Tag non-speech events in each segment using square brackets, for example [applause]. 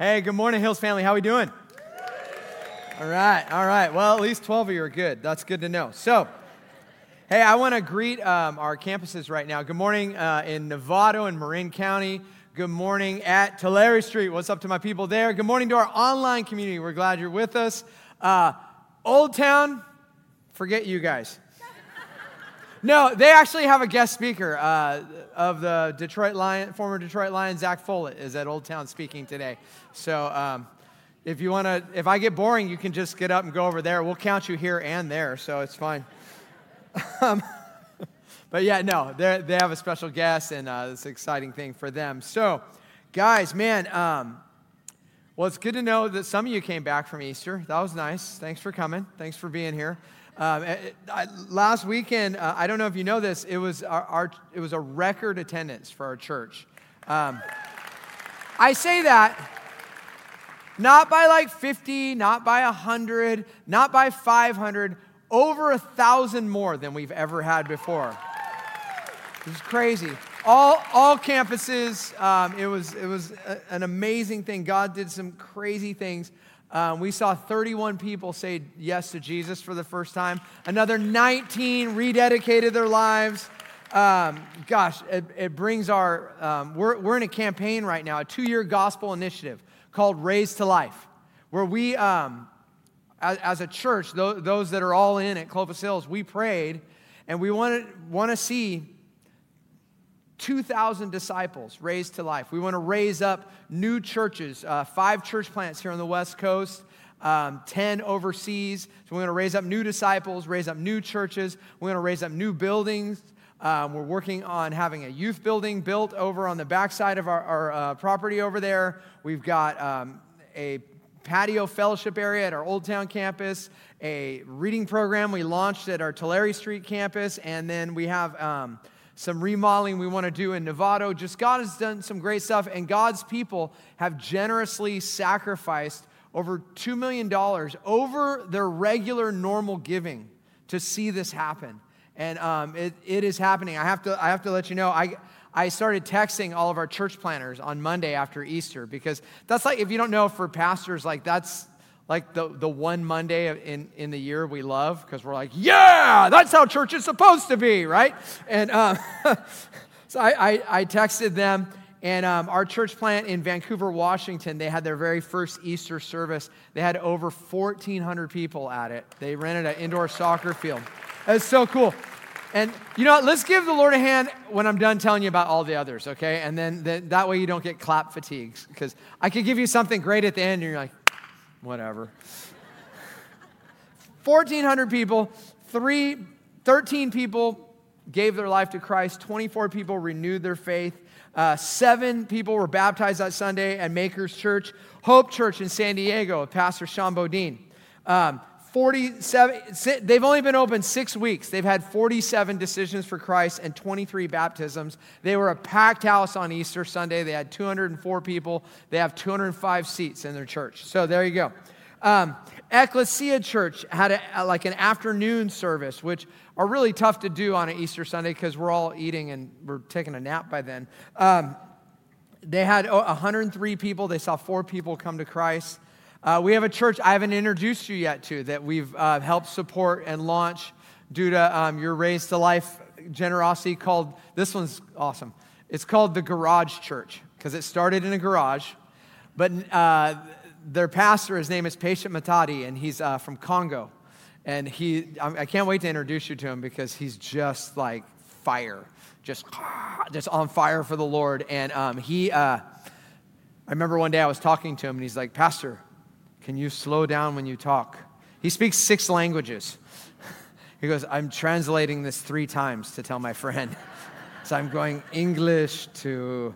Hey, good morning, Hills family. How we doing? All right, all right. Well, at least 12 of you are good. That's good to know. So, hey, I want to greet um, our campuses right now. Good morning uh, in Novato and Marin County. Good morning at Tulare Street. What's up to my people there? Good morning to our online community. We're glad you're with us. Uh, Old Town, forget you guys. No, they actually have a guest speaker uh, of the Detroit Lion, former Detroit Lion, Zach Follett, is at Old Town speaking today. So um, if you want to, if I get boring, you can just get up and go over there. We'll count you here and there, so it's fine. [laughs] um, but yeah, no, they have a special guest, and uh, it's an exciting thing for them. So, guys, man, um, well, it's good to know that some of you came back from Easter. That was nice. Thanks for coming. Thanks for being here. Um, it, I, last weekend, uh, I don't know if you know this, it was, our, our, it was a record attendance for our church. Um, I say that not by like 50, not by 100, not by 500, over a thousand more than we've ever had before. It was crazy. All, all campuses, um, it was, it was a, an amazing thing. God did some crazy things. Um, we saw 31 people say yes to Jesus for the first time. Another 19 rededicated their lives. Um, gosh, it, it, brings our, um, we're, we're in a campaign right now, a two year gospel initiative called Raise to Life, where we, um, as, as, a church, th- those that are all in at Clovis Hills, we prayed and we want to see 2,000 disciples raised to life. We want to raise up new churches, uh, five church plants here on the West Coast, um, 10 overseas. So we want to raise up new disciples, raise up new churches. We want to raise up new buildings. Um, we're working on having a youth building built over on the backside of our, our uh, property over there. We've got um, a patio fellowship area at our Old Town campus, a reading program we launched at our Tulare Street campus, and then we have um, some remodeling we want to do in Novato. Just God has done some great stuff, and God's people have generously sacrificed over $2 million over their regular normal giving to see this happen. And um, it, it is happening. I have, to, I have to let you know, I, I started texting all of our church planners on Monday after Easter because that's like, if you don't know, for pastors, like that's like the, the one Monday in, in the year we love because we're like, yeah, that's how church is supposed to be, right? And um, [laughs] so I, I, I, texted them, and um, our church plant in Vancouver, Washington, they had their very first Easter service. They had over 1,400 people at it. They rented an indoor soccer field. That's so cool. And you know what? Let's give the Lord a hand when I'm done telling you about all the others, okay? And then, then that way you don't get clap fatigues. Because I could give you something great at the end, and you're like, whatever. 1,400 people, three, 13 people gave their life to Christ, 24 people renewed their faith. Uh, seven people were baptized that Sunday at Makers Church, Hope Church in San Diego, Pastor Sean Bodine. Um, 47, they've only been open six weeks. They've had 47 decisions for Christ and 23 baptisms. They were a packed house on Easter Sunday. They had 204 people. They have 205 seats in their church. So there you go. Um, Ecclesia Church had a, like an afternoon service, which are really tough to do on an Easter Sunday because we're all eating and we're taking a nap by then. Um, they had 103 people. They saw four people come to Christ. Uh, we have a church I haven't introduced you yet to that we've uh, helped support and launch due to um, your Raise to Life generosity called, this one's awesome. It's called the Garage Church because it started in a garage. But uh, their pastor, his name is Patient Matadi, and he's uh, from Congo. And he, I can't wait to introduce you to him because he's just like fire, just, [sighs] just on fire for the Lord. And um, he, uh, I remember one day I was talking to him, and he's like, Pastor, can you slow down when you talk? He speaks six languages. [laughs] He goes, I'm translating this three times to tell my friend. [laughs] so I'm going English to,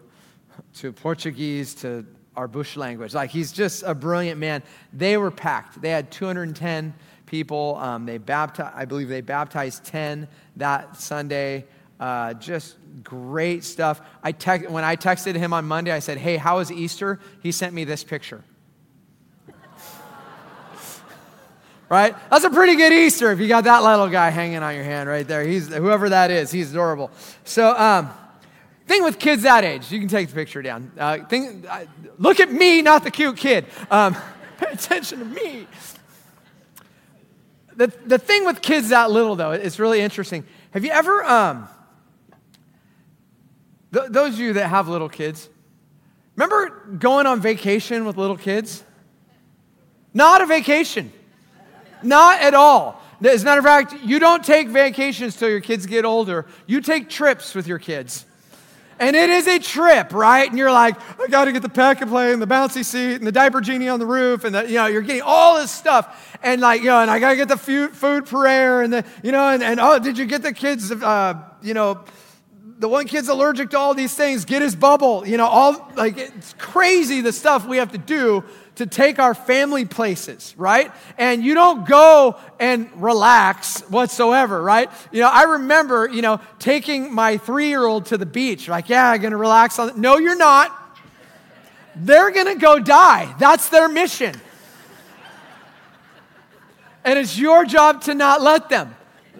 to Portuguese to our bush language. Like he's just a brilliant man. They were packed. They had 210 people. Um, they baptized, I believe they baptized 10 that Sunday. Uh, just great stuff. I te- when I texted him on Monday, I said, Hey, how was Easter? He sent me this picture. Right? That's a pretty good Easter if you got that little guy hanging on your hand right there. He's whoever that is. He's adorable. So, um, thing with kids that age, you can take the picture down. Uh, uh, look at me, not the cute kid. Um, [laughs] pay attention to me. The, the thing with kids that little, though, it's really interesting. Have you ever, um, th- those of you that have little kids, remember going on vacation with little kids? Not a vacation. Not at all. As a matter of fact, you don't take vacations till your kids get older. You take trips with your kids. And it is a trip, right? And you're like, I got to get the pack and play and the bouncy seat and the diaper genie on the roof, and the, you know, you're getting all this stuff, and like, you know, and I got to get the food, food prayer, and the, you know, and, and oh, did you get the kids, uh, you know, the one kid's allergic to all these things, get his bubble, you know, all like it's crazy the stuff we have to do to take our family places, right? And you don't go and relax whatsoever, right? You know, I remember, you know, taking my three year old to the beach, like, yeah, I'm gonna relax on. it. No, you're not. They're gonna go die. That's their mission. And it's your job to not let them.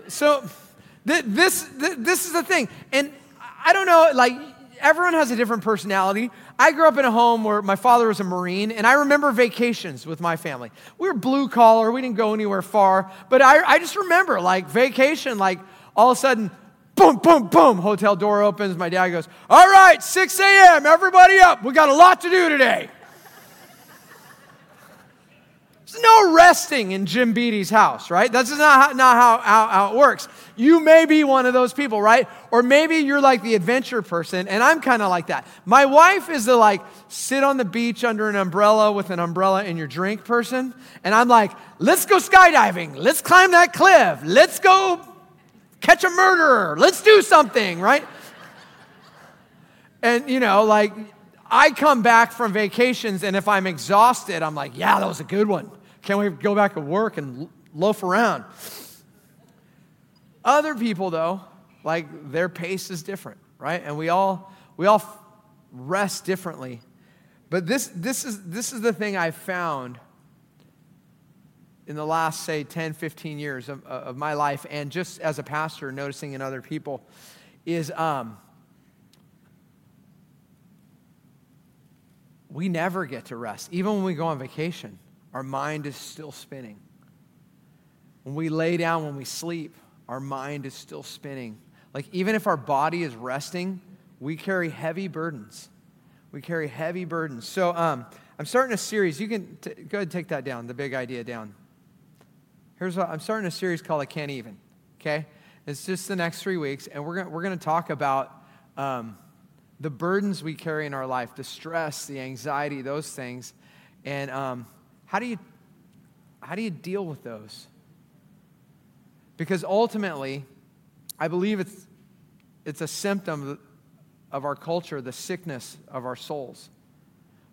So, th- this, th- this is the thing. And I don't know, like, everyone has a different personality. I grew up in a home where my father was a Marine, and I remember vacations with my family. We were blue collar, we didn't go anywhere far, but I, I just remember like vacation, like all of a sudden, boom, boom, boom, hotel door opens. My dad goes, All right, 6 a.m., everybody up. We got a lot to do today. There's no resting in Jim Beaty's house, right? That's not, how, not how, how, how, it works. You may be one of those people, right? Or maybe you're like the adventure person, and I'm kind of like that. My wife is the like sit on the beach under an umbrella with an umbrella in your drink person, and I'm like, let's go skydiving, let's climb that cliff, let's go catch a murderer, let's do something, right? And you know, like I come back from vacations, and if I'm exhausted, I'm like, yeah, that was a good one. Can't we go back to work and loaf around? Other people, though, like their pace is different, right? And we all we all rest differently. But this this is this is the thing I found in the last say 10 15 years of, of my life and just as a pastor noticing in other people is um, we never get to rest even when we go on vacation our mind is still spinning. When we lay down, when we sleep, our mind is still spinning. Like, even if our body is resting, we carry heavy burdens. We carry heavy burdens. So, um, I'm starting a series. You can t- go ahead and take that down, the big idea down. Here's what I'm starting a series called I Can't Even. Okay? It's just the next three weeks, and we're going we're gonna talk about um, the burdens we carry in our life, the stress, the anxiety, those things. And um, how do you, how do you deal with those? Because ultimately, I believe it's, it's a symptom of our culture, the sickness of our souls.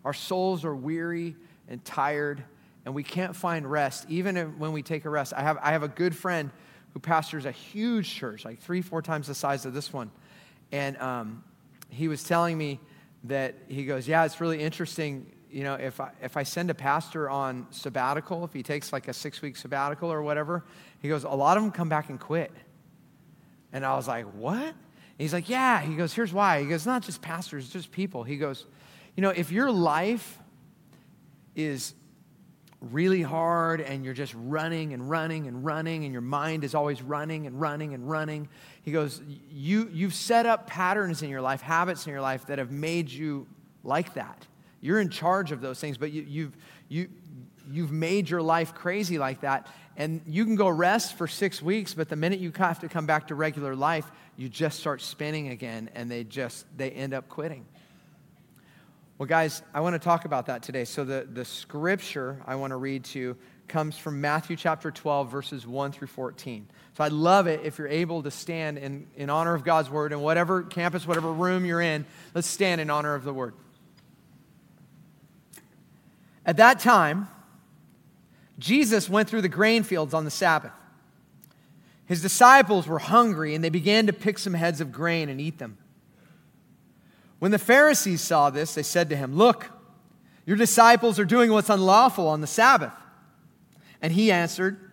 Our souls are weary and tired, and we can't find rest, even when we take a rest. I have, I have a good friend who pastors a huge church, like three, four times the size of this one. And um, he was telling me that he goes, Yeah, it's really interesting you know, if I, if I send a pastor on sabbatical, if he takes like a six week sabbatical or whatever, he goes, a lot of them come back and quit. And I was like, what? And he's like, yeah. He goes, here's why. He goes, not just pastors, just people. He goes, you know, if your life is really hard and you're just running and running and running and your mind is always running and running and running, he goes, you, you've set up patterns in your life, habits in your life that have made you like that. You're in charge of those things, but you, you've, you, you've made your life crazy like that. And you can go rest for six weeks, but the minute you have to come back to regular life, you just start spinning again and they just, they end up quitting. Well, guys, I want to talk about that today. So the, the scripture I want to read to you comes from Matthew chapter 12, verses 1 through 14. So I'd love it if you're able to stand in, in honor of God's word in whatever campus, whatever room you're in. Let's stand in honor of the word. At that time, Jesus went through the grain fields on the Sabbath. His disciples were hungry and they began to pick some heads of grain and eat them. When the Pharisees saw this, they said to him, Look, your disciples are doing what's unlawful on the Sabbath. And he answered,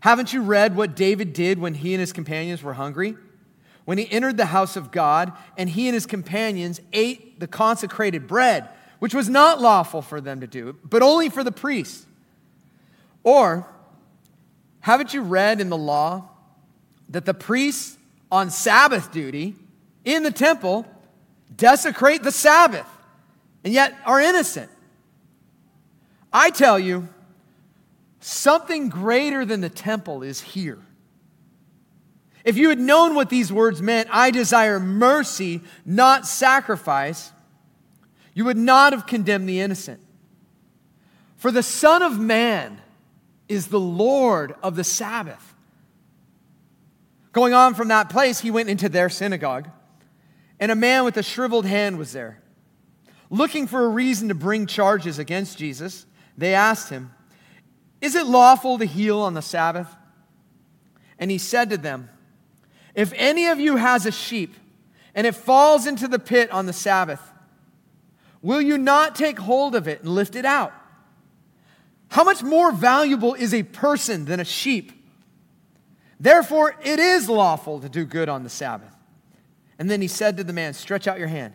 Haven't you read what David did when he and his companions were hungry? when he entered the house of God, and he and his companions ate the consecrated bread, which was not lawful for them to do, but only for the priests. Or, haven't you read in the law that the priests on Sabbath duty in the temple desecrate the Sabbath and yet are innocent? I tell you, something greater than the temple is here. If you had known what these words meant, I desire mercy, not sacrifice, you would not have condemned the innocent. For the Son of Man is the Lord of the Sabbath. Going on from that place, he went into their synagogue, and a man with a shriveled hand was there. Looking for a reason to bring charges against Jesus, they asked him, Is it lawful to heal on the Sabbath? And he said to them, if any of you has a sheep and it falls into the pit on the Sabbath, will you not take hold of it and lift it out? How much more valuable is a person than a sheep? Therefore, it is lawful to do good on the Sabbath. And then he said to the man, Stretch out your hand.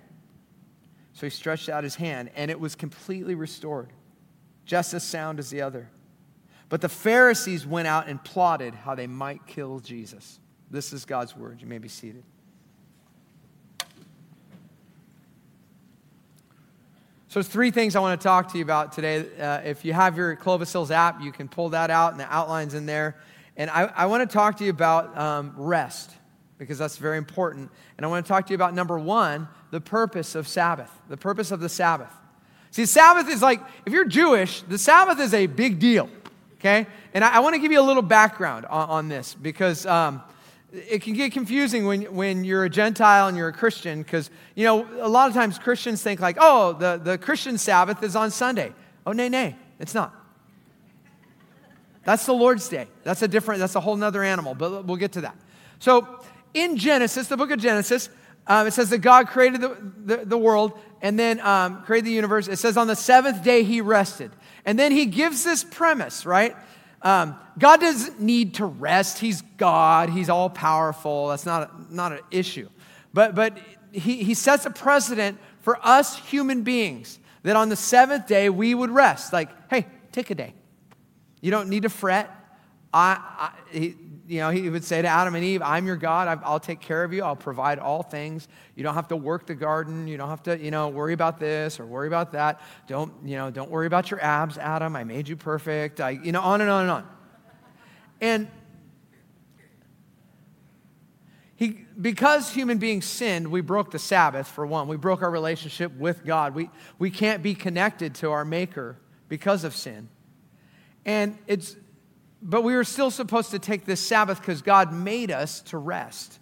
So he stretched out his hand, and it was completely restored, just as sound as the other. But the Pharisees went out and plotted how they might kill Jesus. This is God's word. You may be seated. So, there's three things I want to talk to you about today. Uh, if you have your Clovis Hills app, you can pull that out, and the outline's in there. And I, I want to talk to you about um, rest, because that's very important. And I want to talk to you about number one, the purpose of Sabbath, the purpose of the Sabbath. See, Sabbath is like, if you're Jewish, the Sabbath is a big deal, okay? And I, I want to give you a little background on, on this, because. Um, it can get confusing when, when you're a Gentile and you're a Christian because, you know, a lot of times Christians think like, oh, the, the Christian Sabbath is on Sunday. Oh, nay, nay, it's not. That's the Lord's Day. That's a different, that's a whole nother animal, but we'll get to that. So in Genesis, the book of Genesis, um, it says that God created the, the, the world and then um, created the universe. It says on the seventh day he rested. And then he gives this premise, right? Um, God doesn't need to rest. He's God. He's all powerful. That's not, not an issue. But, but he, he sets a precedent for us human beings that on the seventh day we would rest. Like, hey, take a day. You don't need to fret. I, I you know, he would say to Adam and Eve, I'm your God. I'll take care of you. I'll provide all things. You don't have to work the garden. You don't have to, you know, worry about this or worry about that. Don't, you know, don't worry about your abs, Adam. I made you perfect. I, you know, on and on and on. And he, because human beings sinned, we broke the Sabbath, for one. We broke our relationship with God. We, we can't be connected to our Maker because of sin. And it's but we were still supposed to take this Sabbath because God made us to rest,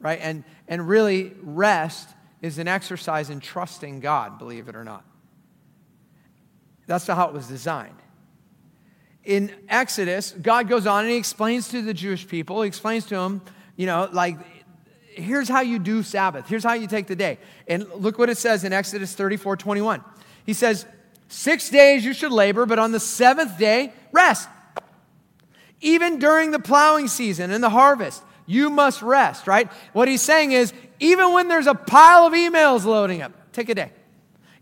right? And, and really, rest is an exercise in trusting God, believe it or not. That's how it was designed. In Exodus, God goes on and he explains to the Jewish people, he explains to them, you know, like, here's how you do Sabbath, here's how you take the day. And look what it says in Exodus 34 21. He says, Six days you should labor, but on the seventh day, rest. Even during the plowing season and the harvest, you must rest, right? What he's saying is, even when there's a pile of emails loading up, take a day.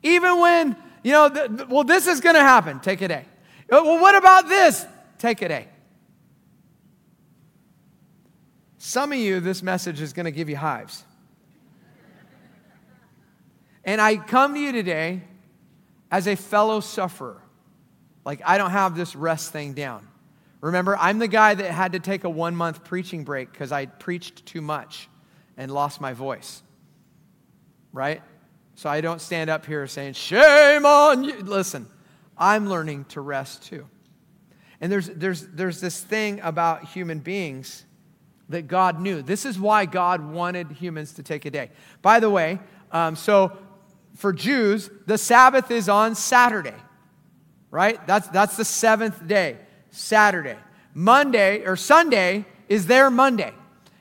Even when, you know, well, this is going to happen, take a day. Uh, well, what about this? Take a day. Some of you, this message is going to give you hives. And I come to you today as a fellow sufferer. Like, I don't have this rest thing down. Remember, I'm the guy that had to take a one month preaching break because I preached too much and lost my voice. Right? So I don't stand up here saying, Shame on you. Listen, I'm learning to rest too. And there's, there's, there's this thing about human beings that God knew. This is why God wanted humans to take a day. By the way, um, so for Jews, the Sabbath is on Saturday, right? That's, that's the seventh day. Saturday. Monday or Sunday is their Monday.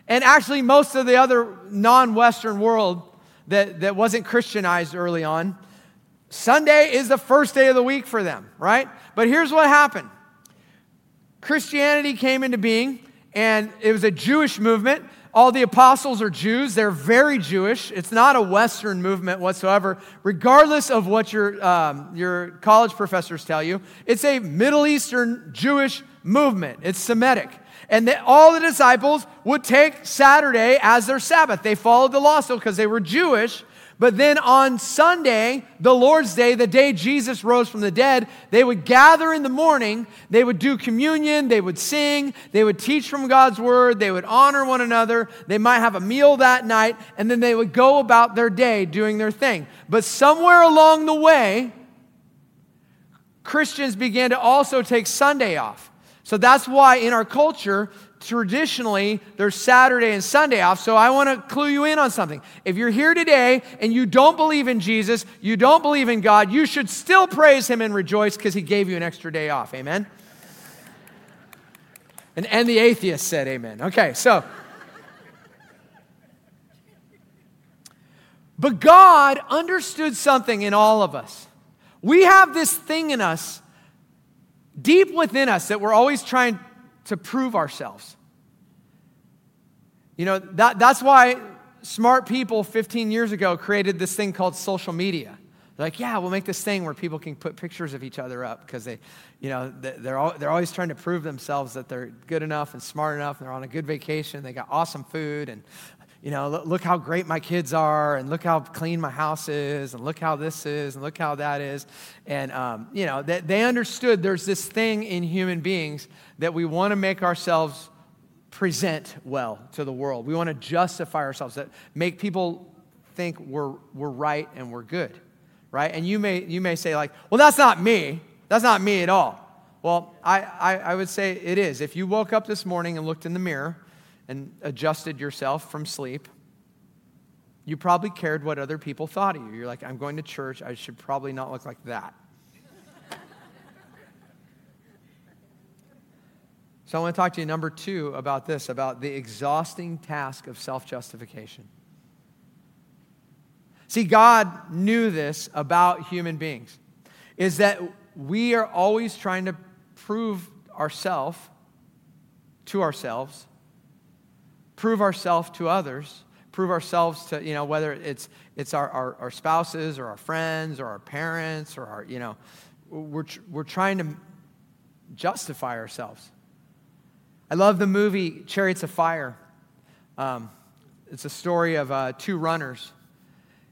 And actually, most of the other non Western world that, that wasn't Christianized early on, Sunday is the first day of the week for them, right? But here's what happened Christianity came into being, and it was a Jewish movement. All the apostles are Jews. They're very Jewish. It's not a Western movement whatsoever, regardless of what your, um, your college professors tell you. It's a Middle Eastern Jewish movement, it's Semitic. And that all the disciples would take Saturday as their Sabbath. They followed the law still because they were Jewish. But then on Sunday, the Lord's Day, the day Jesus rose from the dead, they would gather in the morning, they would do communion, they would sing, they would teach from God's word, they would honor one another, they might have a meal that night, and then they would go about their day doing their thing. But somewhere along the way, Christians began to also take Sunday off. So that's why in our culture, traditionally there's Saturday and Sunday off. So I want to clue you in on something. If you're here today and you don't believe in Jesus, you don't believe in God, you should still praise Him and rejoice because He gave you an extra day off. Amen? And, and the atheist said amen. Okay, so. But God understood something in all of us. We have this thing in us deep within us that we're always trying to prove ourselves. You know, that, that's why smart people 15 years ago created this thing called social media. They're like, yeah, we'll make this thing where people can put pictures of each other up because they, you know, they're, all, they're always trying to prove themselves that they're good enough and smart enough and they're on a good vacation. They got awesome food and you know, look, how great my kids are, and look how clean my house is, and look how this is, and look how that is. And, um, you know, they, they understood there's this thing in human beings that we want to make ourselves present well to the world. We want to justify ourselves, that make people think we're, we're right and we're good, right? And you may, you may say, like, well, that's not me. That's not me at all. Well, I, I, I would say it is. If you woke up this morning and looked in the mirror, and adjusted yourself from sleep, you probably cared what other people thought of you. You're like, I'm going to church. I should probably not look like that. [laughs] so I want to talk to you, number two, about this about the exhausting task of self justification. See, God knew this about human beings, is that we are always trying to prove ourselves to ourselves prove ourselves to others, prove ourselves to, you know, whether it's, it's our, our, our spouses or our friends or our parents or our, you know, we're, we're trying to justify ourselves. I love the movie Chariots of Fire. Um, it's a story of uh, two runners,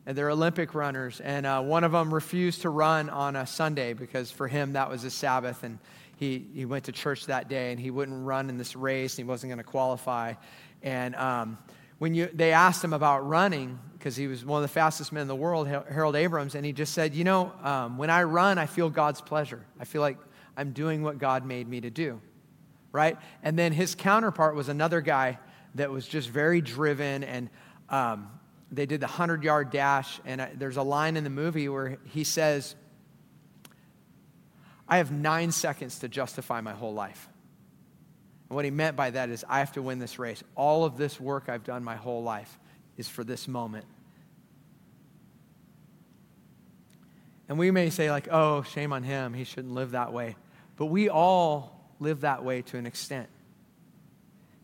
and they're Olympic runners, and uh, one of them refused to run on a Sunday because for him that was a Sabbath, and he, he went to church that day, and he wouldn't run in this race, and he wasn't going to qualify. And um, when you, they asked him about running, because he was one of the fastest men in the world, Harold Abrams, and he just said, You know, um, when I run, I feel God's pleasure. I feel like I'm doing what God made me to do. Right? And then his counterpart was another guy that was just very driven, and um, they did the 100 yard dash. And there's a line in the movie where he says, I have nine seconds to justify my whole life. And what he meant by that is, I have to win this race. All of this work I've done my whole life is for this moment. And we may say, like, oh, shame on him. He shouldn't live that way. But we all live that way to an extent.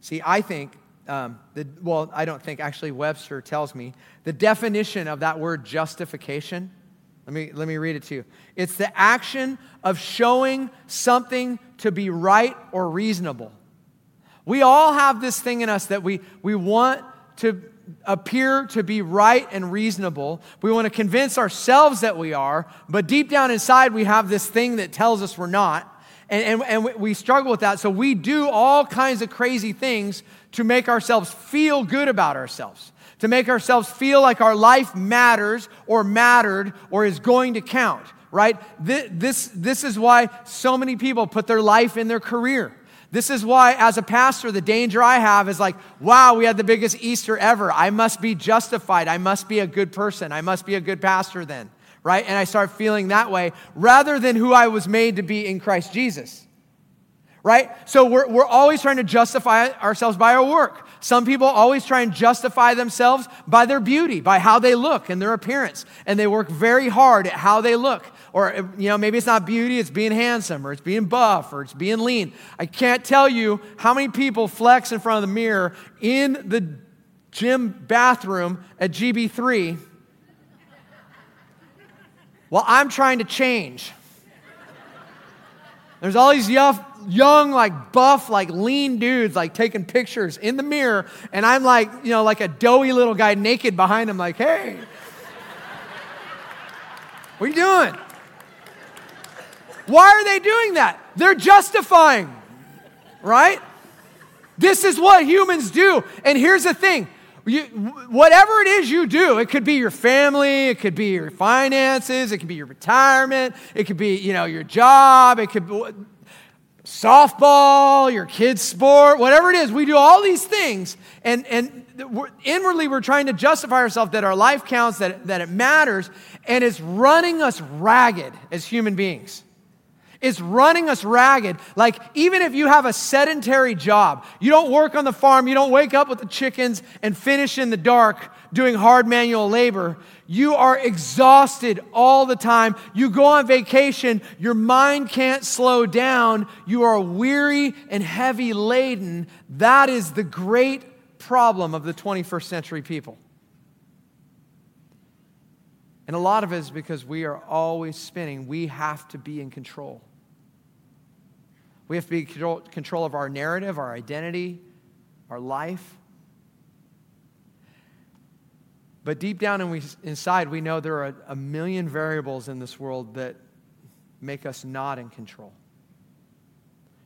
See, I think, um, the, well, I don't think, actually, Webster tells me the definition of that word justification. Let me, let me read it to you. It's the action of showing something to be right or reasonable. We all have this thing in us that we, we want to appear to be right and reasonable. We want to convince ourselves that we are, but deep down inside, we have this thing that tells us we're not. And, and, and we struggle with that. So we do all kinds of crazy things to make ourselves feel good about ourselves, to make ourselves feel like our life matters or mattered or is going to count, right? This, this, this is why so many people put their life in their career. This is why, as a pastor, the danger I have is like, wow, we had the biggest Easter ever. I must be justified. I must be a good person. I must be a good pastor then, right? And I start feeling that way rather than who I was made to be in Christ Jesus, right? So we're, we're always trying to justify ourselves by our work. Some people always try and justify themselves by their beauty, by how they look and their appearance. And they work very hard at how they look. Or, you know, maybe it's not beauty, it's being handsome, or it's being buff, or it's being lean. I can't tell you how many people flex in front of the mirror in the gym bathroom at GB3 while I'm trying to change. There's all these young, young, like buff, like lean dudes, like taking pictures in the mirror, and I'm like, you know, like a doughy little guy naked behind them, like, hey, what are you doing? Why are they doing that? They're justifying, right? This is what humans do. And here's the thing you, whatever it is you do, it could be your family, it could be your finances, it could be your retirement, it could be, you know, your job, it could be softball, your kids' sport, whatever it is. We do all these things, and, and we're, inwardly we're trying to justify ourselves that our life counts, that, that it matters, and it's running us ragged as human beings. It's running us ragged. Like, even if you have a sedentary job, you don't work on the farm, you don't wake up with the chickens and finish in the dark doing hard manual labor, you are exhausted all the time. You go on vacation, your mind can't slow down, you are weary and heavy laden. That is the great problem of the 21st century people. And a lot of it is because we are always spinning. We have to be in control. We have to be in control, of our narrative, our identity, our life. But deep down we, inside, we know there are a, a million variables in this world that make us not in control.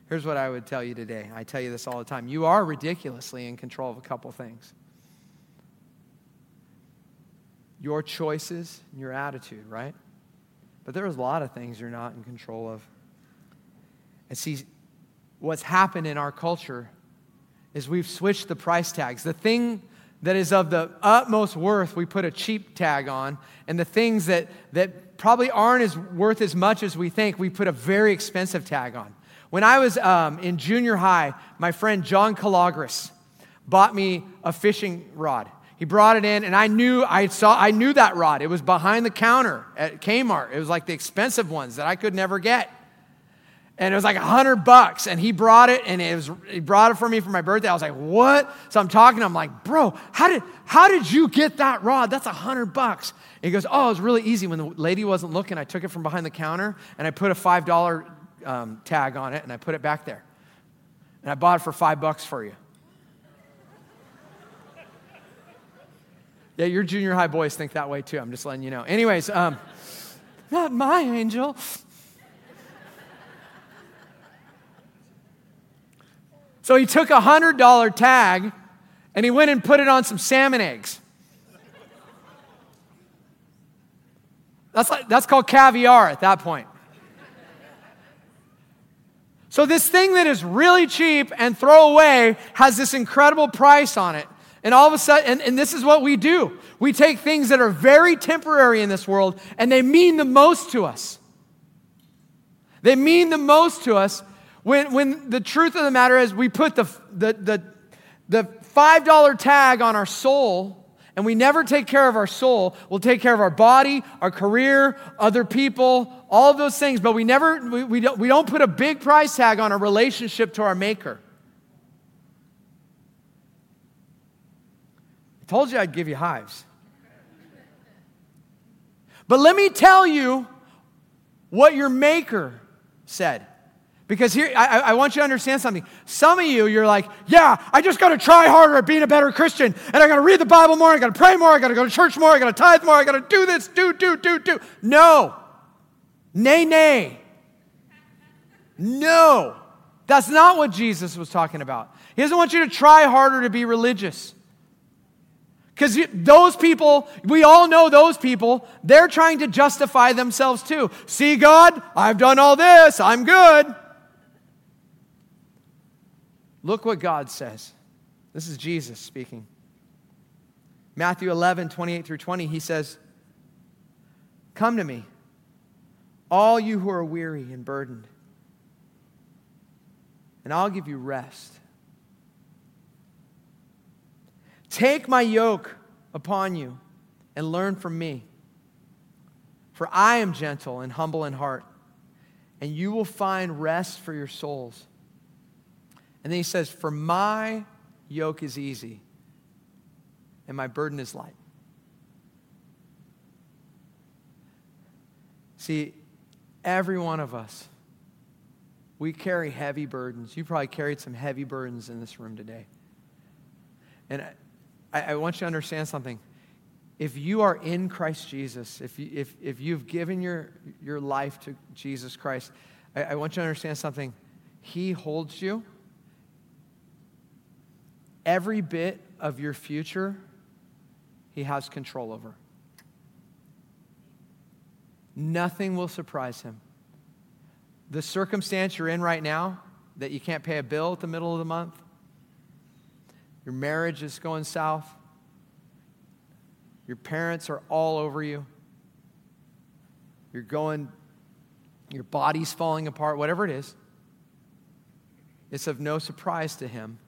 Here's what I would tell you today. I tell you this all the time. You are ridiculously in control of a couple things your choices and your attitude, right? But there's a lot of things you're not in control of. And see, what's happened in our culture is we've switched the price tags. The thing that is of the utmost worth, we put a cheap tag on. And the things that, that probably aren't as worth as much as we think, we put a very expensive tag on. When I was um, in junior high, my friend John Calagris bought me a fishing rod. He brought it in, and I knew I saw I knew that rod. It was behind the counter at Kmart. It was like the expensive ones that I could never get and it was like a hundred bucks. And he brought it, and it was he brought it for me for my birthday. I was like, "What?" So I'm talking. To him, I'm like, "Bro, how did how did you get that rod? That's a hundred bucks." He goes, "Oh, it was really easy. When the lady wasn't looking, I took it from behind the counter and I put a five dollar um, tag on it, and I put it back there, and I bought it for five bucks for you." [laughs] Yeah, your junior high boys think that way too. I'm just letting you know. Anyways, um, [laughs] not my angel. So he took a $100 tag and he went and put it on some salmon eggs. That's, like, that's called caviar at that point. So, this thing that is really cheap and throw away has this incredible price on it. And all of a sudden, and, and this is what we do we take things that are very temporary in this world and they mean the most to us. They mean the most to us, when, when the truth of the matter is, we put the, the, the, the $5 tag on our soul and we never take care of our soul. We'll take care of our body, our career, other people, all of those things, but we never, we, we, don't, we don't put a big price tag on a relationship to our Maker. I told you I'd give you hives. But let me tell you what your Maker said. Because here, I, I, want you to understand something. Some of you, you're like, yeah, I just got to try harder at being a better Christian, and I got to read the Bible more, I got to pray more, I got to go to church more, I got to tithe more, I got to do this, do, do, do, do. No. Nay, nay. No. That's not what Jesus was talking about. He doesn't want you to try harder to be religious. Because those people, we all know those people, they're trying to justify themselves too. See, God, I've done all this, I'm good. Look what God says. This is Jesus speaking. Matthew 11, 28 through 20, he says, Come to me, all you who are weary and burdened, and I'll give you rest. Take my yoke upon you and learn from me. For I am gentle and humble in heart, and you will find rest for your souls. And then he says, For my yoke is easy, and my burden is light. See, every one of us, we carry heavy burdens. You probably carried some heavy burdens in this room today. And I, I want you to understand something. If you are in Christ Jesus, if, you, if, if you've given your, your life to Jesus Christ, I, I want you to understand something. He holds you. Every bit of your future, He has control over. Nothing will surprise him. The circumstance you're in right now, that you can't pay a bill at the middle of the month, your marriage is going south, your parents are all over you, you're going, your body's falling apart, whatever it is, it's of no surprise to him,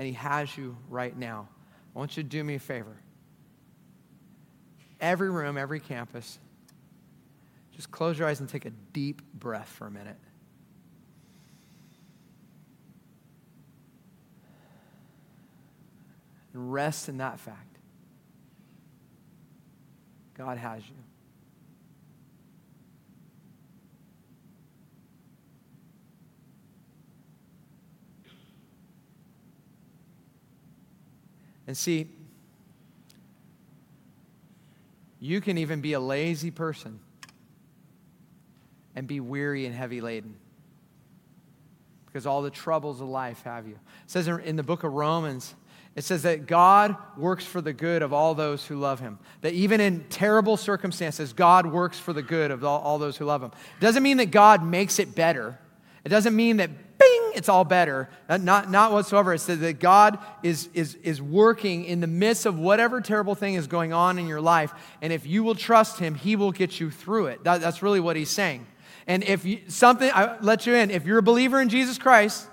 and he has you right now. I want you to do me a favor. Every room, every campus, just close your eyes and take a deep breath for a minute. And rest in that fact. God has you. And see, you can even be a lazy person and be weary and heavy laden. Because all the troubles of life have you. It says in the book of Romans, it says that God works for the good of all those who love him. That even in terrible circumstances, God works for the good of all, those who love him. It doesn't mean that God makes it better. It doesn't mean that, bing, it's all better. Uh, not, not whatsoever. It says that God is, is, is working in the midst of whatever terrible thing is going on in your life. And if you will trust him, he will get you through it. That, that's really what he's saying. And if you, something, I let you in, if you're a believer in Jesus Christ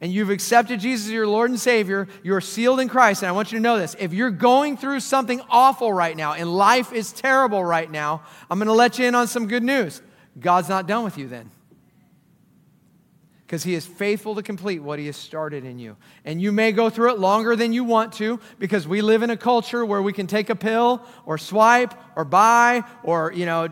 and you've accepted Jesus as your Lord and Savior, you're sealed in Christ. And I want you to know this. If you're going through something awful right now and life is terrible right now, I'm going to let you in on some good news. God's not done with you then. Because he is faithful to complete what he has started in you. And you may go through it longer than you want to because we live in a culture where we can take a pill or swipe or buy or, you know,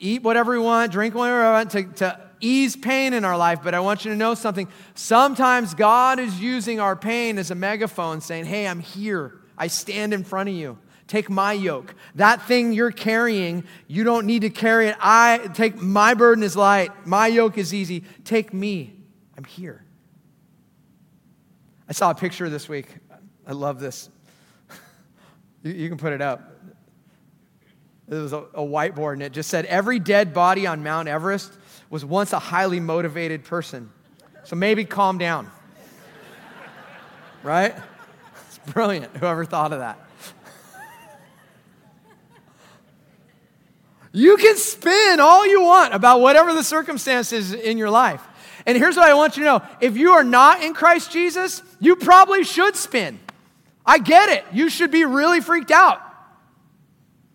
eat whatever we want, drink whatever we want to, to ease pain in our life. But I want you to know something. Sometimes God is using our pain as a megaphone saying, Hey, I'm here. I stand in front of you. Take my yoke. That thing you're carrying, you don't need to carry it. I take my burden is light. My yoke is easy. Take me. I'm here. I saw a picture this week. I love this. [laughs] you, can put it up. It was a, a whiteboard, and it just said, Every dead body on Mount Everest was once a highly motivated person. So maybe calm down. right? It's brilliant. Whoever thought of that. You can spin all you want about whatever the circumstances in your life. And here's what I want you to know if you are not in Christ Jesus, you probably should spin. I get it. You should be really freaked out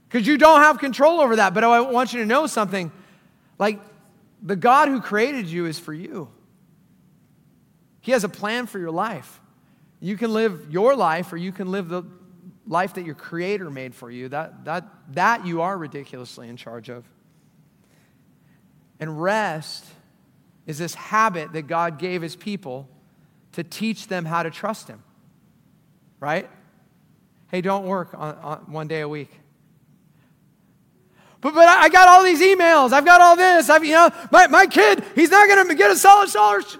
because you don't have control over that. But I want you to know something like the God who created you is for you, He has a plan for your life. You can live your life or you can live the life that your creator made for you. That, that, that you are ridiculously in charge of. And rest is this habit that God gave his people to teach them how to trust him. Right? Hey, don't work on, on one day a week. But, but I got all these emails. I've got all this. I've, you know, my, my kid, he's not going to get a, solid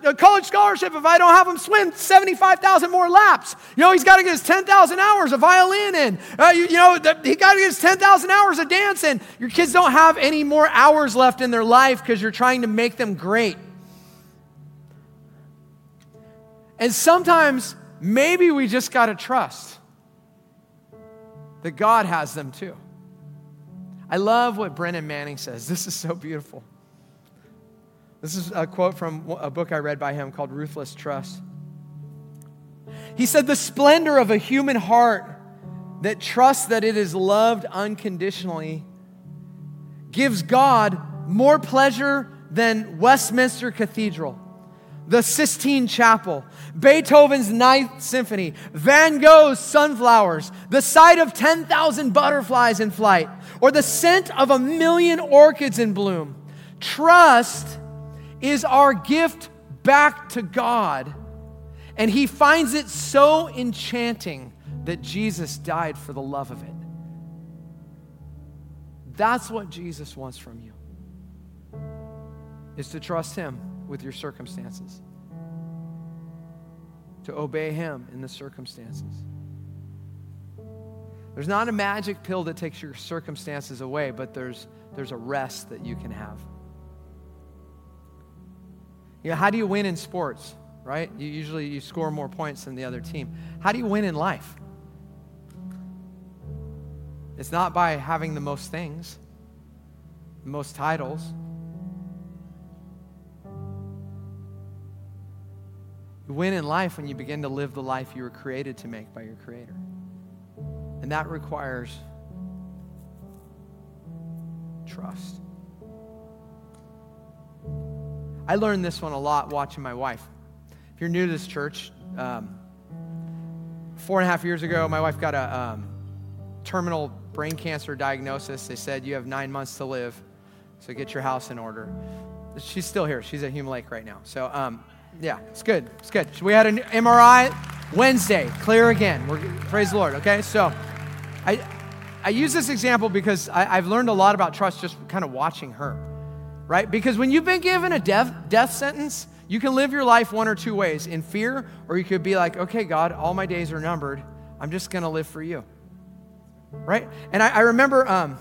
a college scholarship if I don't have him swim 75,000 more laps. You know, he's got to get his 10,000 hours of violin in. Uh, you, you, know, the, he got to get his 10,000 hours of dance in. Your kids don't have any more hours left in their life because you're trying to make them great. And sometimes maybe we just got to trust that God has them too. I love what Brennan Manning says. [laughs] This is so beautiful. This is a quote from a book I read by him called Ruthless Trust. He said, The splendor of a human heart that trusts that it is loved unconditionally gives God more pleasure than Westminster Cathedral, the Sistine Chapel, Beethoven's Ninth Symphony, Van Gogh's Sunflowers, the sight of 10,000 butterflies in flight, or the scent of a million orchids in bloom. Trust is our gift back to God, and He finds it so enchanting that Jesus died for the love of it. That's what Jesus wants from you. Is to trust him with your circumstances. To obey him in the circumstances. There's not a magic pill that takes your circumstances away, but there's, there's a rest that you can have. You know, how do you win in sports, right? You usually you score more points than the other team. How do you win in life? It's not by having the most things, the most titles. Win in life when you begin to live the life you were created to make by your Creator. And that requires trust. I learned this one a lot watching my wife. If you're new to this church, um, four and a half years ago, my wife got a um, terminal brain cancer diagnosis. They said, You have nine months to live, so get your house in order. She's still here. She's at Hume Lake right now. So, um, yeah, it's good. It's good. We had an MRI Wednesday, clear again. We're, praise the Lord, okay? So, I, I use this example because I, I've learned a lot about trust just kind of watching her, right? Because when you've been given a death, death sentence, you can live your life one or two ways in fear, or you could be like, okay, God, all my days are numbered. I'm just going to live for you right? And I, I remember um,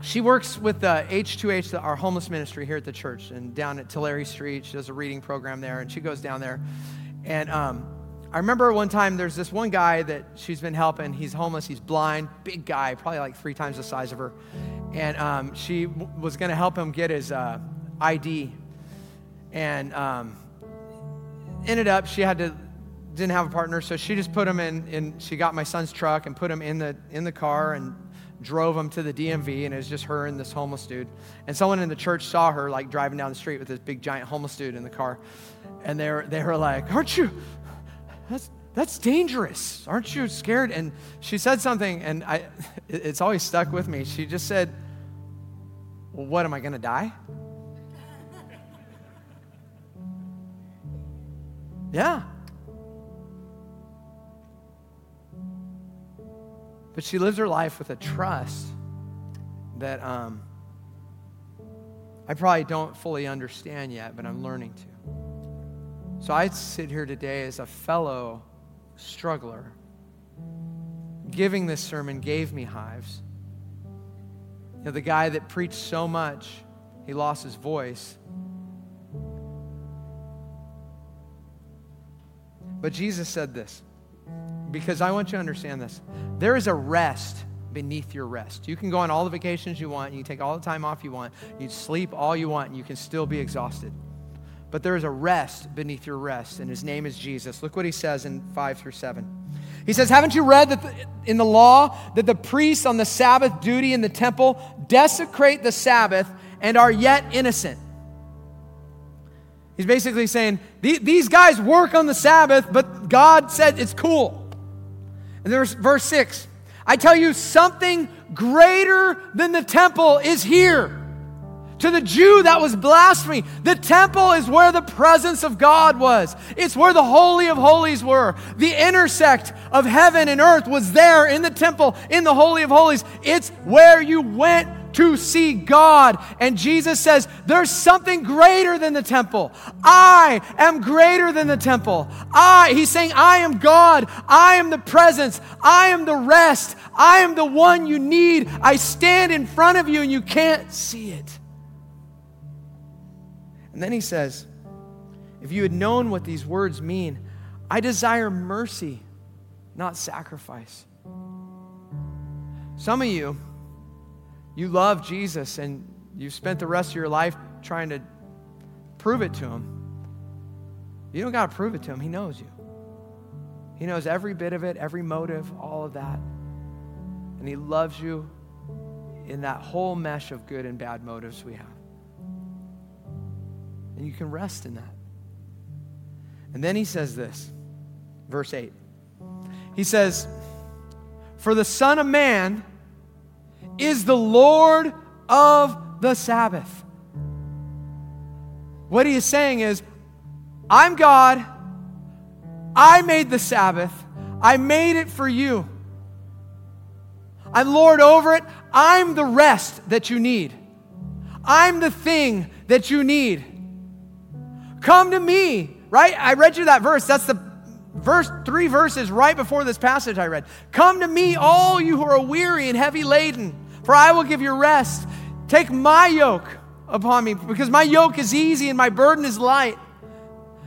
she works with the H2H, our homeless ministry here at the church, and down at Tulare Street. She does a reading program there, and she goes down there. And um, I remember one time there's this one guy that she's been helping. He's homeless, he's blind, big guy, probably like three times the size of her. And um, she w- was going to help him get his uh, ID. And um, ended up, she had to didn't have a partner, so she just put him in, in she got my son's truck and put him in the, in the car and drove him to the DMV, and it was just her and this homeless dude. And someone in the church saw her like driving down the street with this big giant homeless dude in the car. And they were, they were like, Aren't you? That's, that's dangerous. Aren't you scared? And she said something, and I, [laughs] it's always stuck with me. She just said, Well, what, am I going to die? [laughs] yeah. But she lives her life with a trust that um, I probably don't fully understand yet, but I'm learning to. So I sit here today as a fellow struggler. Giving this sermon gave me hives. You know, the guy that preached so much, he lost his voice. But Jesus said this because I want you to understand this. There is a rest beneath your rest. You can go on all the vacations you want, you take all the time off you want, you sleep all you want, and you can still be exhausted. But there is a rest beneath your rest, and his name is Jesus. Look what he says in 5 through 7. He says, Haven't you read that in the law that the priests on the Sabbath duty in the temple desecrate the Sabbath and are yet innocent? He's basically saying, These guys work on the Sabbath, but God said it's cool. And there's verse 6. I tell you, something greater than the temple is here. To the Jew, that was blasphemy. The temple is where the presence of God was, it's where the Holy of Holies were. The intersect of heaven and earth was there in the temple, in the Holy of Holies. It's where you went to see God. And Jesus says, There's something greater than the temple. I am greater than the temple. I, he's saying, I am God. I am the presence. I am the rest. I am the one you need. I stand in front of you and you can't see it. And then he says, If you had known what these words mean, I desire mercy, not sacrifice. Some of you, you love Jesus and you've spent the rest of your life trying to prove it to him. You don't got to prove it to him. He knows you. He knows every bit of it, every motive, all of that. And he loves you in that whole mesh of good and bad motives we have. And you can rest in that. And then he says this, verse 8. He says, For the Son of Man is the Lord of the Sabbath. What he is saying is, I'm God. I made the Sabbath. I made it for you. I'm Lord over it. I'm the rest that you need. I'm the thing that you need. Come to me, right? I read you that verse. That's the verse, three verses right before this passage I read. Come to me, all you who are weary and heavy laden, for I will give you rest. Take my yoke upon me, because my yoke is easy and my burden is light.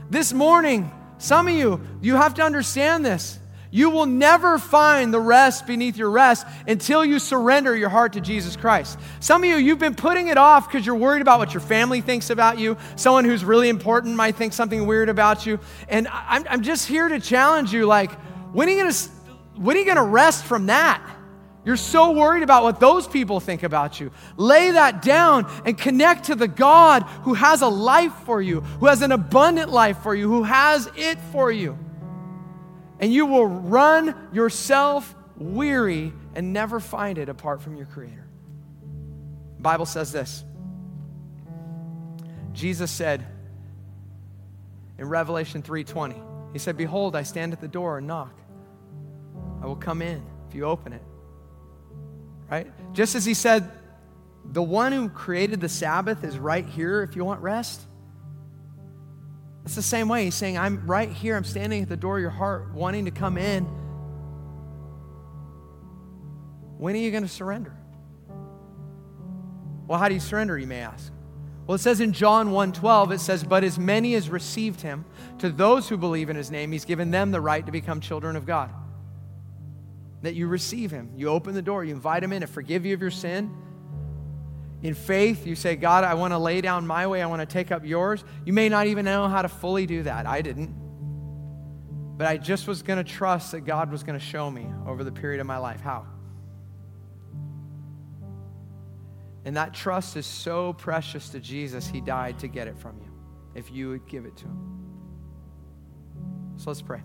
This morning, some of you, you have to understand this. You will never find the rest beneath your rest until you surrender your heart to Jesus Christ. Some of you, you've been putting it off because you're worried about what your family thinks about you. Someone who's really important might think something weird about you. And I'm, I'm just here to challenge you like, when are you going to, when are you going to rest from that? You're so worried about what those people think about you. Lay that down and connect to the God who has a life for you, who has an abundant life for you, who has it for you. And you will run yourself weary and never find it apart from your Creator. The Bible says this. Jesus said in Revelation 3:20, He said, Behold, I stand at the door and knock. I will come in if you open it right? Just as he said, the one who created the Sabbath is right here if you want rest. It's the same way. He's saying, I'm right here. I'm standing at the door of your heart, wanting to come in. When are you going to surrender? Well, how do you surrender, you may ask? Well, it says in John 1:12, it says, But as many as received him, to those who believe in his name, he's given them the right to become children of God that you receive Him. You open the door, you invite Him in to forgive you of your sin. In faith, you say, God, I want to lay down my way, I want to take up yours. You may not even know how to fully do that. I didn't. But I just was going to trust that God was going to show me over the period of my life how. And that trust is so precious to Jesus, He died to get it from you if you would give it to Him. So let's pray.